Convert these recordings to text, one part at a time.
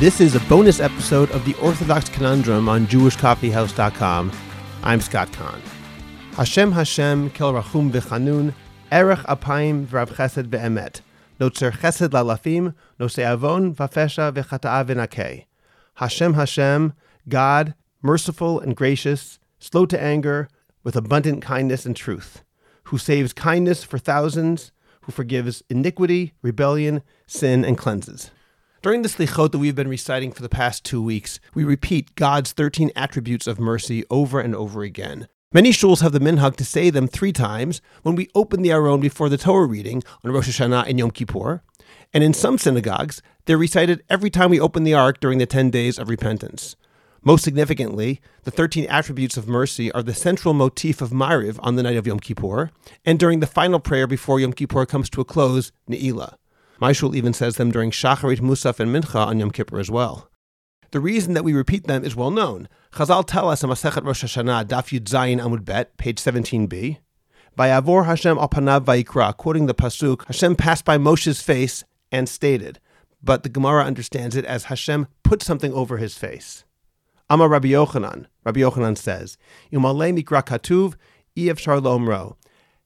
This is a bonus episode of the Orthodox Conundrum on JewishCoffeehouse.com. I'm Scott Kahn. Hashem Hashem kel rachum v'chanun, erech apayim v'rav chesed be'emet, notzer chesed lalafim, nosei avon v'afesha v'chata'a v'nakeh. Hashem Hashem, God, merciful and gracious, slow to anger, with abundant kindness and truth, who saves kindness for thousands, who forgives iniquity, rebellion, sin, and cleanses. During the slichot that we've been reciting for the past two weeks, we repeat God's 13 attributes of mercy over and over again. Many shuls have the minhag to say them three times when we open the Aron before the Torah reading on Rosh Hashanah and Yom Kippur, and in some synagogues, they're recited every time we open the Ark during the 10 days of repentance. Most significantly, the 13 attributes of mercy are the central motif of Maariv on the night of Yom Kippur, and during the final prayer before Yom Kippur comes to a close, Ne'ilah. Maishul even says them during Shacharit, Musaf, and Mincha on Yom Kippur as well. The reason that we repeat them is well known. Chazal tell us in Masechet Rosh Hashanah, Daf Yud Zayin Amud Bet, page 17b, Vayavor Hashem al panav vayikra, quoting the pasuk, Hashem passed by Moshe's face and stated, but the Gemara understands it as Hashem put something over his face. Amar Rabbi Yochanan, Rabbi Yochanan says, Yumalei mikra katuv, iev ro.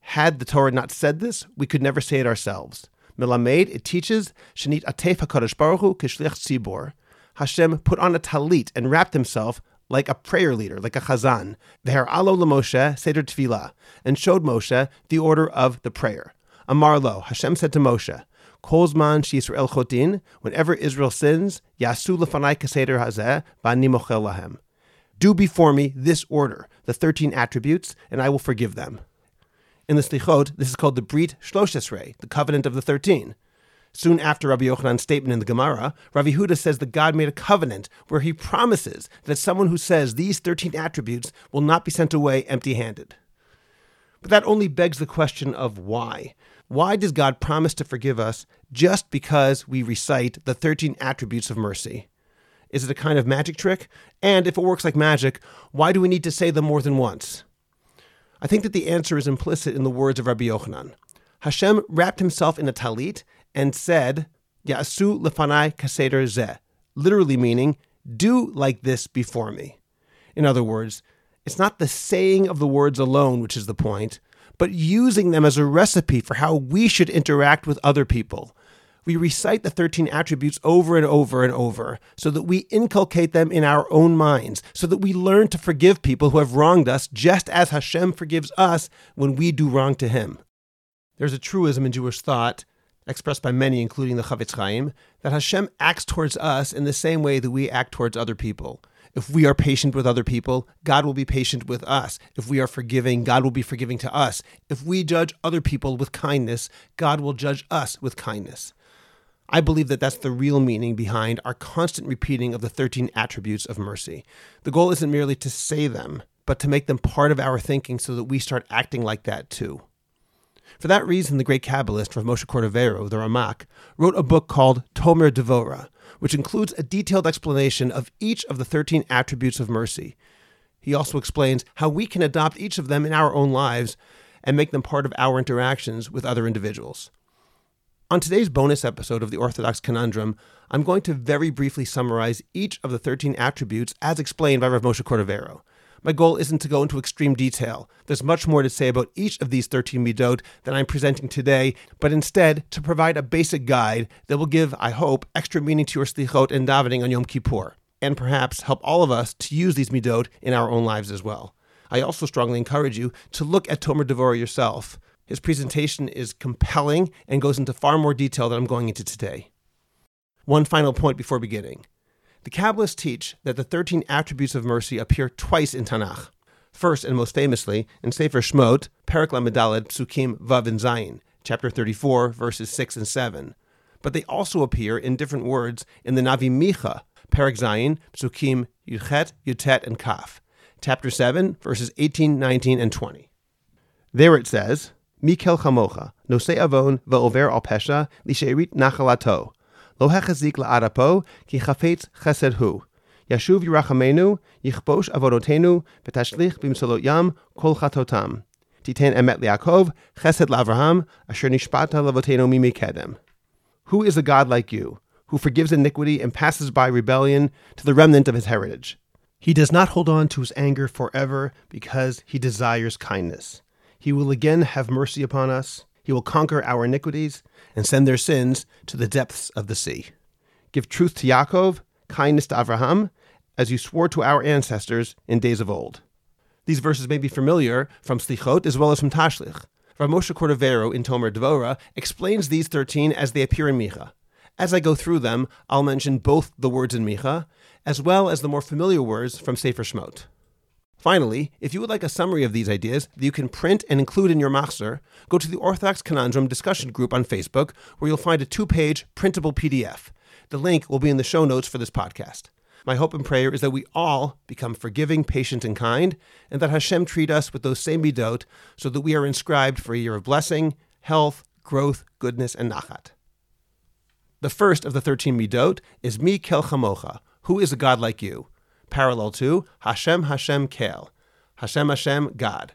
Had the Torah not said this, we could never say it ourselves. Milamed, it teaches, Shanit Atef HaKadosh Baruch Hu Tzibor. Hashem put on a talit and wrapped himself like a prayer leader, like a chazan, alo Moshe Seder Tefillah, and showed Moshe the order of the prayer. Amar lo, Hashem said to Moshe, Kolzman Yisrael chotin, whenever Israel sins, Yasu lefanai kaseder hazeh, bani mochel lahem. Do before me this order, the 13 attributes, and I will forgive them. In the Slichot, this is called the Brit Shlosh the covenant of the 13. Soon after Rabbi Yochanan's statement in the Gemara, Rabbi Huda says that God made a covenant where he promises that someone who says these 13 attributes will not be sent away empty handed. But that only begs the question of why. Why does God promise to forgive us just because we recite the 13 attributes of mercy? Is it a kind of magic trick? And if it works like magic, why do we need to say them more than once? I think that the answer is implicit in the words of Rabbi Yochanan. Hashem wrapped himself in a talit and said, Yasu lefanai kaseder zeh, literally meaning, do like this before me. In other words, it's not the saying of the words alone which is the point, but using them as a recipe for how we should interact with other people. We recite the 13 attributes over and over and over so that we inculcate them in our own minds, so that we learn to forgive people who have wronged us just as Hashem forgives us when we do wrong to Him. There's a truism in Jewish thought, expressed by many, including the Chafetz Chaim, that Hashem acts towards us in the same way that we act towards other people. If we are patient with other people, God will be patient with us. If we are forgiving, God will be forgiving to us. If we judge other people with kindness, God will judge us with kindness. I believe that that's the real meaning behind our constant repeating of the 13 attributes of mercy. The goal isn't merely to say them, but to make them part of our thinking so that we start acting like that too. For that reason, the great Kabbalist Rav Moshe Cordovero, the Ramak, wrote a book called Tomer Devora, which includes a detailed explanation of each of the 13 attributes of mercy. He also explains how we can adopt each of them in our own lives and make them part of our interactions with other individuals. On today's bonus episode of the Orthodox Conundrum, I'm going to very briefly summarize each of the 13 attributes as explained by Rav Moshe Cordovero. My goal isn't to go into extreme detail. There's much more to say about each of these 13 midot than I'm presenting today, but instead to provide a basic guide that will give, I hope, extra meaning to your slichot and davening on Yom Kippur, and perhaps help all of us to use these midot in our own lives as well. I also strongly encourage you to look at Tomer Devora yourself. His presentation is compelling and goes into far more detail than I'm going into today. One final point before beginning. The Kabbalists teach that the 13 attributes of mercy appear twice in Tanakh. First and most famously in Sefer Shmot, Perak Lamed Dalet, Psukim Vav and Zayin, chapter 34, verses 6 and 7. But they also appear in different words in the Navi Micha, Perak Zayin, Psukim Yud Chet, Yutet, and Kaf, chapter 7, verses 18, 19, and 20. There it says, Mikel chamocha, nosei avon va'over al pesha, lisherit nachalato, lo hechazik la'arapo, ki chafetz chesed hu. Yashuv yirachamenu, yichbosh avodotenu, v'tashlich b'msolot yam, kol chatotam. Titen emet liakov, chesed lavraham, asher nishpata lavotenu mimi. Who is a God like you, who forgives iniquity and passes by rebellion to the remnant of his heritage. He does not hold on to his anger forever because he desires kindness. He will again have mercy upon us. He will conquer our iniquities and send their sins to the depths of the sea. Give truth to Yaakov, kindness to Avraham, as you swore to our ancestors in days of old. These verses may be familiar from Slichot as well as from Tashlich. Rav Moshe Cordovero in Tomer Dvora explains these 13 as they appear in Micha. As I go through them, I'll mention both the words in Micha, as well as the more familiar words from Sefer Shemot. Finally, if you would like a summary of these ideas that you can print and include in your Machzor, go to the Orthodox Conundrum discussion group on Facebook, where you'll find a two page printable PDF. The link will be in the show notes for this podcast. My hope and prayer is that we all become forgiving, patient, and kind, and that Hashem treat us with those same midot so that we are inscribed for a year of blessing, health, growth, goodness, and nachat. The first of the 13 midot is Mi Kel Chamocha, who is a God like you? Parallel to Hashem Hashem Kel, Hashem Hashem God.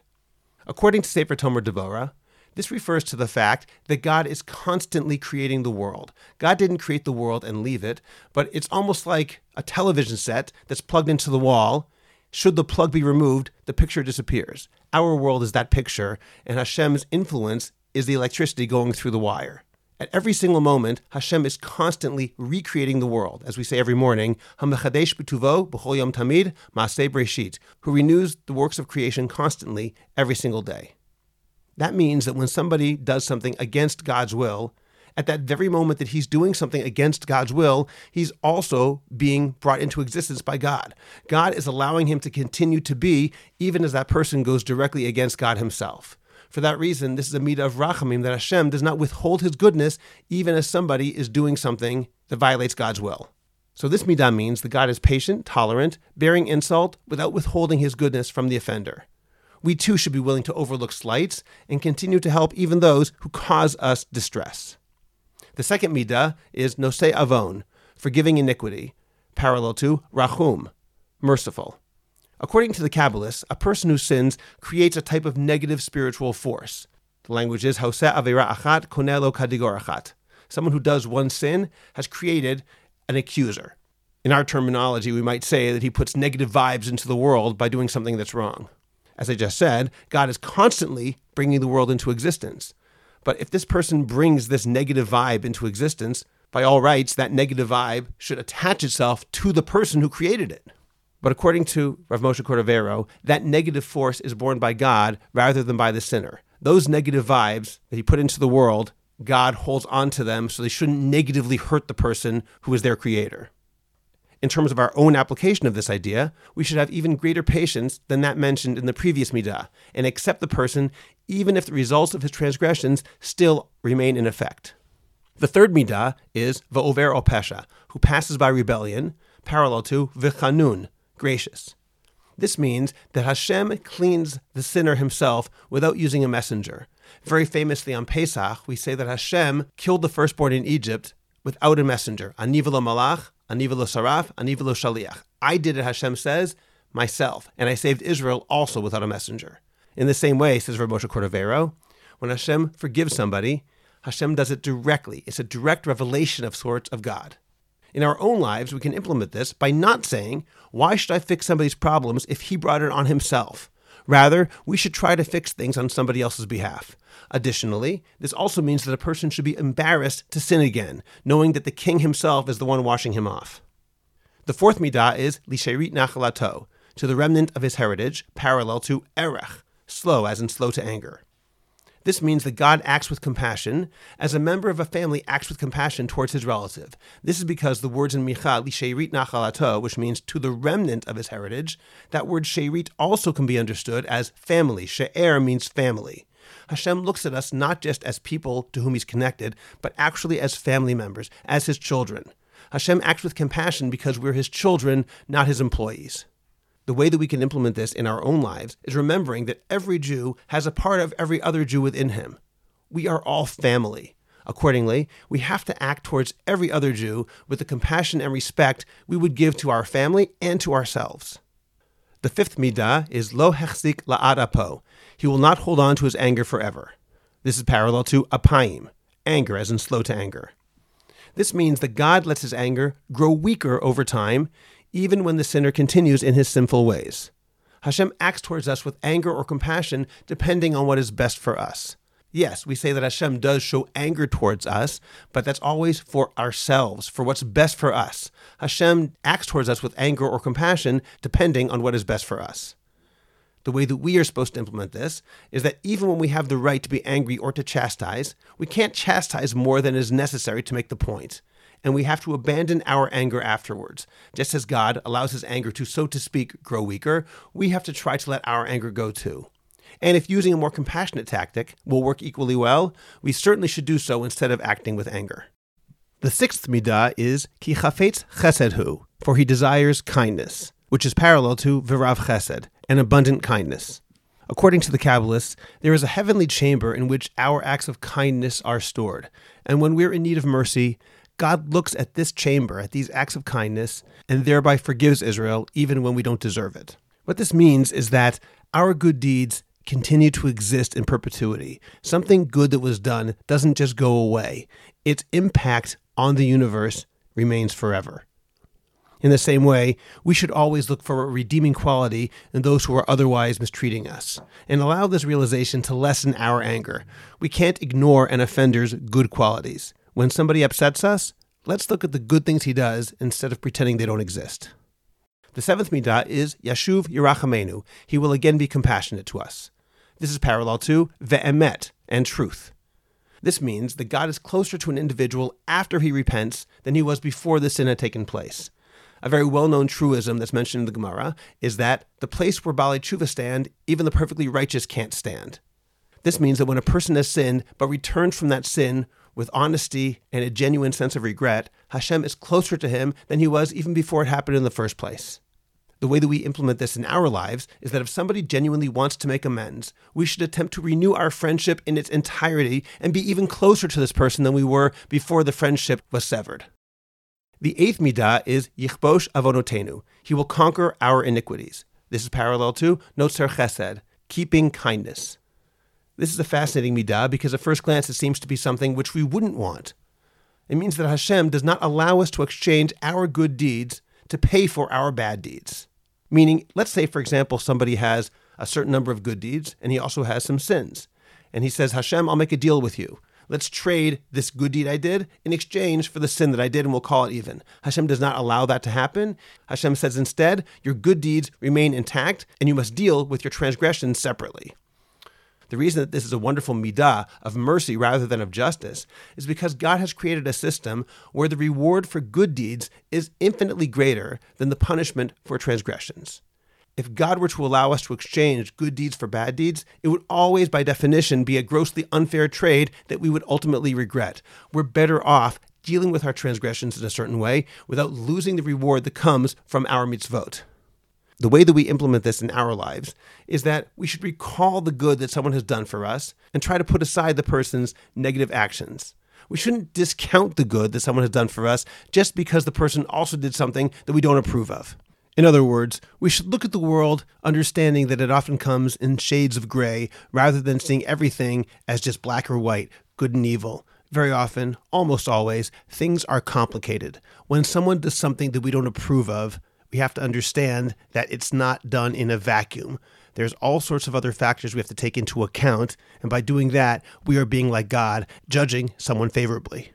According to Sefer Tomer Devorah, this refers to the fact that God is constantly creating the world. God didn't create the world and leave it, but it's almost like a television set that's plugged into the wall. Should the plug be removed, the picture disappears. Our world is that picture, and Hashem's influence is the electricity going through the wire. At every single moment, Hashem is constantly recreating the world, as we say every morning, HaMechadesh b'tuvo b'chol yom tamid ma'aseh breshit, who renews the works of creation constantly every single day. That means that when somebody does something against God's will, at that very moment that he's doing something against God's will, he's also being brought into existence by God. God is allowing him to continue to be, even as that person goes directly against God himself. For that reason, this is a midah of rachamim that Hashem does not withhold his goodness even as somebody is doing something that violates God's will. So this midah means that God is patient, tolerant, bearing insult without withholding his goodness from the offender. We too should be willing to overlook slights and continue to help even those who cause us distress. The second midah is nosei avon, forgiving iniquity, parallel to rachum, merciful. According to the Kabbalists, a person who sins creates a type of negative spiritual force. The language is Hoseh Avera Achat Konelo Kadigor Achat. Someone who does one sin has created an accuser. In our terminology, we might say that he puts negative vibes into the world by doing something that's wrong. As I just said, God is constantly bringing the world into existence. But if this person brings this negative vibe into existence, by all rights, that negative vibe should attach itself to the person who created it. But according to Rav Moshe Cordovero, that negative force is borne by God rather than by the sinner. Those negative vibes that he put into the world, God holds on to them so they shouldn't negatively hurt the person who is their creator. In terms of our own application of this idea, we should have even greater patience than that mentioned in the previous midah and accept the person even if the results of his transgressions still remain in effect. The third midah is va'over opesha, who passes by rebellion, parallel to v'chanun, gracious. This means that Hashem cleans the sinner himself without using a messenger. Very famously on Pesach, we say that Hashem killed the firstborn in Egypt without a messenger. Anivelo malach, anivelo saraf, anivelo shaliach. I did it, Hashem says, myself, and I saved Israel also without a messenger. In the same way, says Rav Moshe Cordovero, when Hashem forgives somebody, Hashem does it directly. It's a direct revelation of sorts of God. In our own lives, we can implement this by not saying, Why should I fix somebody's problems if he brought it on himself? Rather, we should try to fix things on somebody else's behalf. Additionally, this also means that a person should be embarrassed to sin again, knowing that the king himself is the one washing him off. The fourth midah is lisherit nachalato, to the remnant of his heritage, parallel to erech, slow as in slow to anger. This means that God acts with compassion as a member of a family acts with compassion towards his relative. This is because the words in Micha, Sheirit Nachalato, which means to the remnant of his heritage, that word Sheirit also can be understood as family. She'er means family. Hashem looks at us not just as people to whom he's connected, but actually as family members, as his children. Hashem acts with compassion because we're his children, not his employees. The way that we can implement this in our own lives is remembering that every Jew has a part of every other Jew within him. We are all family. Accordingly, we have to act towards every other Jew with the compassion and respect we would give to our family and to ourselves. The fifth midah is lo hechzik la'adapo. He will not hold on to his anger forever. This is parallel to apayim, anger as in slow to anger. This means that God lets his anger grow weaker over time, even when the sinner continues in his sinful ways. Hashem acts towards us with anger or compassion depending on what is best for us. Yes, we say that Hashem does show anger towards us, but that's always for ourselves, for what's best for us. Hashem acts towards us with anger or compassion depending on what is best for us. The way that we are supposed to implement this is that even when we have the right to be angry or to chastise, we can't chastise more than is necessary to make the point. And we have to abandon our anger afterwards. Just as God allows his anger to, so to speak, grow weaker, we have to try to let our anger go too. And if using a more compassionate tactic will work equally well, we certainly should do so instead of acting with anger. The sixth midah is ki chafetz chesedhu, for he desires kindness, which is parallel to virav chesed, an abundant kindness. According to the Kabbalists, there is a heavenly chamber in which our acts of kindness are stored. And when we're in need of mercy, God looks at this chamber, at these acts of kindness, and thereby forgives Israel even when we don't deserve it. What this means is that our good deeds continue to exist in perpetuity. Something good that was done doesn't just go away, its impact on the universe remains forever. In the same way, we should always look for a redeeming quality in those who are otherwise mistreating us, and allow this realization to lessen our anger. We can't ignore an offender's good qualities. When somebody upsets us, let's look at the good things he does instead of pretending they don't exist. The seventh midah is Yashuv Yerachamenu. He will again be compassionate to us. This is parallel to Ve'emet and truth. This means that God is closer to an individual after he repents than he was before the sin had taken place. A very well known truism that's mentioned in the Gemara is that the place where Baalei Tshuva stand, even the perfectly righteous can't stand. This means that when a person has sinned but returns from that sin with honesty and a genuine sense of regret, Hashem is closer to him than he was even before it happened in the first place. The way that we implement this in our lives is that if somebody genuinely wants to make amends, we should attempt to renew our friendship in its entirety and be even closer to this person than we were before the friendship was severed. The eighth midah is Yichbosh Avonotenu. He will conquer our iniquities. This is parallel to Notzer Chesed, keeping kindness. This is a fascinating midah because at first glance it seems to be something which we wouldn't want. It means that Hashem does not allow us to exchange our good deeds to pay for our bad deeds. Meaning, let's say, for example, somebody has a certain number of good deeds and he also has some sins. And he says, Hashem, I'll make a deal with you. Let's trade this good deed I did in exchange for the sin that I did, and we'll call it even. Hashem does not allow that to happen. Hashem says instead, your good deeds remain intact, and you must deal with your transgressions separately. The reason that this is a wonderful midah of mercy rather than of justice is because God has created a system where the reward for good deeds is infinitely greater than the punishment for transgressions if God were to allow us to exchange good deeds for bad deeds, it would always, by definition, be a grossly unfair trade that we would ultimately regret. We're better off dealing with our transgressions in a certain way without losing the reward that comes from our mitzvot. The way that we implement this in our lives is that we should recall the good that someone has done for us and try to put aside the person's negative actions. We shouldn't discount the good that someone has done for us just because the person also did something that we don't approve of. In other words, we should look at the world understanding that it often comes in shades of gray rather than seeing everything as just black or white, good and evil. Very often, almost always, things are complicated. When someone does something that we don't approve of, we have to understand that it's not done in a vacuum. There's all sorts of other factors we have to take into account, and by doing that, we are being like God, judging someone favorably.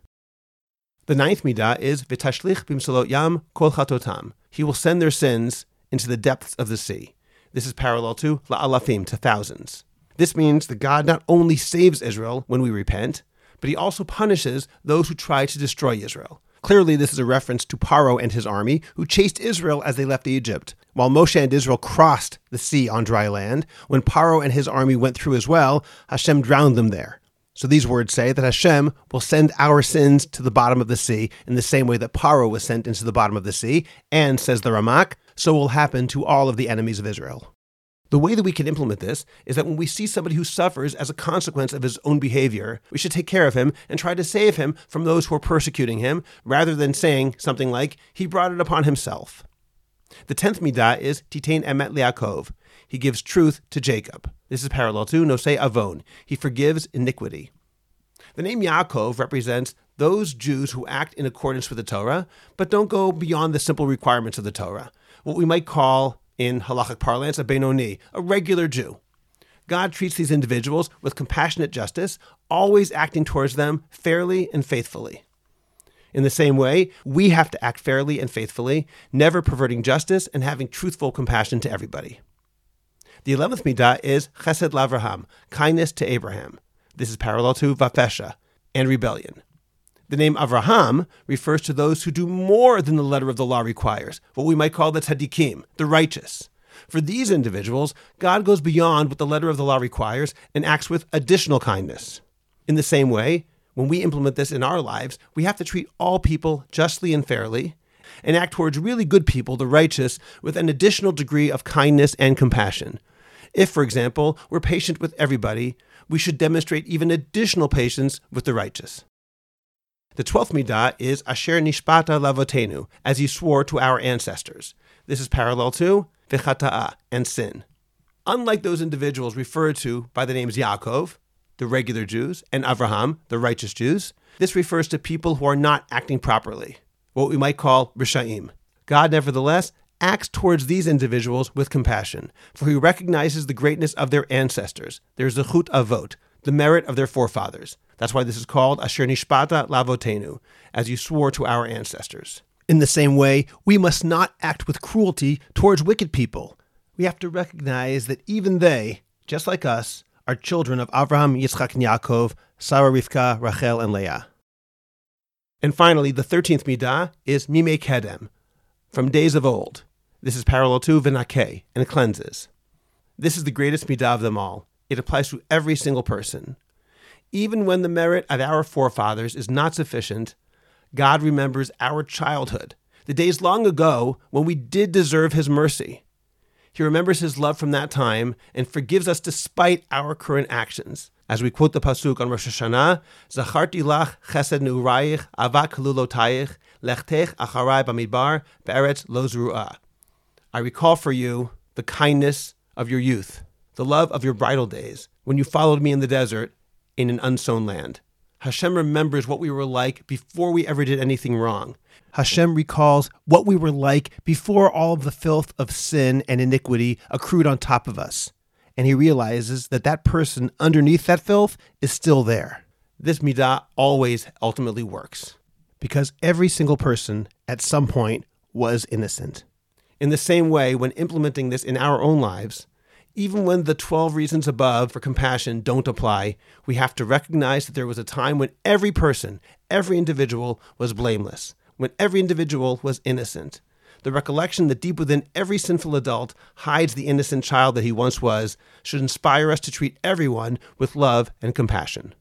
The ninth midah is v'tashlich bimsalot yam kol chatotam. He will send their sins into the depths of the sea. This is parallel to la'alafim, to thousands. This means that God not only saves Israel when we repent, but he also punishes those who try to destroy Israel. Clearly, this is a reference to Paro and his army, who chased Israel as they left Egypt. While Moshe and Israel crossed the sea on dry land, when Paro and his army went through as well, Hashem drowned them there. So these words say that Hashem will send our sins to the bottom of the sea in the same way that Paro was sent into the bottom of the sea, and, says the Ramak, so will happen to all of the enemies of Israel. The way that we can implement this is that when we see somebody who suffers as a consequence of his own behavior, we should take care of him and try to save him from those who are persecuting him, rather than saying something like, he brought it upon himself. The tenth midah is Titain Emet Liakov. He gives truth to Jacob. This is parallel to Nosei Avon. He forgives iniquity. The name Yaakov represents those Jews who act in accordance with the Torah, but don't go beyond the simple requirements of the Torah, what we might call, in halachic parlance, a Benoni, a regular Jew. God treats these individuals with compassionate justice, always acting towards them fairly and faithfully. In the same way, we have to act fairly and faithfully, never perverting justice and having truthful compassion to everybody. The 11th midah is chesed lavraham, kindness to Abraham. This is parallel to vafesha and rebellion. The name Avraham refers to those who do more than the letter of the law requires, what we might call the tzaddikim, the righteous. For these individuals, God goes beyond what the letter of the law requires and acts with additional kindness. In the same way, when we implement this in our lives, we have to treat all people justly and fairly and act towards really good people, the righteous, with an additional degree of kindness and compassion. If, for example, we're patient with everybody, we should demonstrate even additional patience with the righteous. The twelfth midah is Asher Nishpata Lavotenu, as he swore to our ancestors. This is parallel to Vichata'ah and sin. Unlike those individuals referred to by the names Yaakov, the regular Jews, and Avraham, the righteous Jews, this refers to people who are not acting properly, what we might call Rishaim. God, nevertheless, acts towards these individuals with compassion, for he recognizes the greatness of their ancestors, their zechut avot, the merit of their forefathers. That's why this is called Asher Nishpata Lavotenu, as you swore to our ancestors. In the same way, we must not act with cruelty towards wicked people. We have to recognize that even they, just like us, are children of Avraham, Yitzchak, and Yaakov, Sarah, Rivka, Rachel, and Leah. And finally, the 13th midah is Mime Kedem, from days of old. This is parallel to Vinake, and it cleanses. This is the greatest midah of them all. It applies to every single person. Even when the merit of our forefathers is not sufficient, God remembers our childhood, the days long ago when we did deserve His mercy. He remembers His love from that time and forgives us despite our current actions. As we quote the pasuk on Rosh Hashanah, "Zacharti lach chesed neurayich avak lulotayich lechtech acharai bamidbar be'eretz lo I recall for you the kindness of your youth, the love of your bridal days, when you followed me in the desert in an unsown land. Hashem remembers what we were like before we ever did anything wrong. Hashem recalls what we were like before all of the filth of sin and iniquity accrued on top of us. And he realizes that that person underneath that filth is still there. This midah always ultimately works because every single person at some point was innocent. In the same way, when implementing this in our own lives, even when the 12 reasons above for compassion don't apply, we have to recognize that there was a time when every person, every individual was blameless, when every individual was innocent. The recollection that deep within every sinful adult hides the innocent child that he once was should inspire us to treat everyone with love and compassion.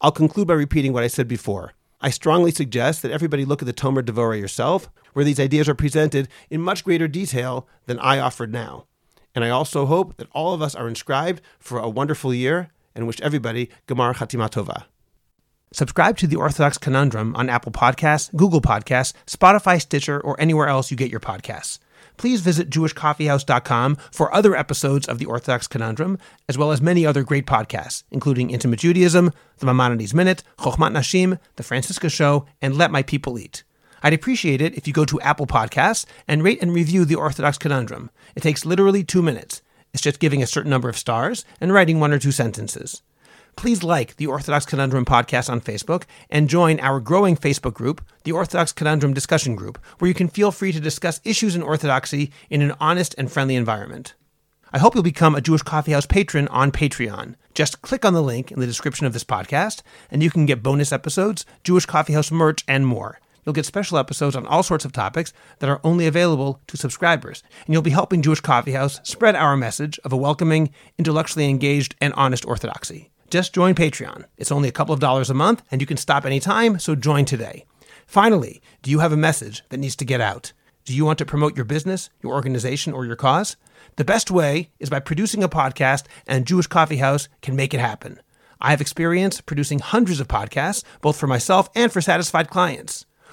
I'll conclude by repeating what I said before. I strongly suggest that everybody look at the Tomer Devorah yourself, where these ideas are presented in much greater detail than I offered now. And I also hope that all of us are inscribed for a wonderful year and wish everybody Gemar Chatima Tova. Subscribe to the Orthodox Conundrum on Apple Podcasts, Google Podcasts, Spotify, Stitcher, or anywhere else you get your podcasts. Please visit jewishcoffeehouse.com for other episodes of the Orthodox Conundrum, as well as many other great podcasts, including Intimate Judaism, The Maimonides Minute, Chochmat Nashim, The Franciska Show, and Let My People Eat. I'd appreciate it if you go to Apple Podcasts and rate and review The Orthodox Conundrum. It takes literally two minutes. It's just giving a certain number of stars and writing one or two sentences. Please like the Orthodox Conundrum podcast on Facebook and join our growing Facebook group, the Orthodox Conundrum Discussion Group, where you can feel free to discuss issues in Orthodoxy in an honest and friendly environment. I hope you'll become a Jewish Coffeehouse patron on Patreon. Just click on the link in the description of this podcast, and you can get bonus episodes, Jewish Coffeehouse merch, and more. You'll get special episodes on all sorts of topics that are only available to subscribers. And you'll be helping Jewish Coffee House spread our message of a welcoming, intellectually engaged, and honest orthodoxy. Just join Patreon. It's only a couple of dollars a month, and you can stop anytime, so join today. Finally, do you have a message that needs to get out? Do you want to promote your business, your organization, or your cause? The best way is by producing a podcast, and Jewish Coffee House can make it happen. I have experience producing hundreds of podcasts, both for myself and for satisfied clients.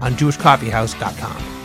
on jewishcoffeehouse.com.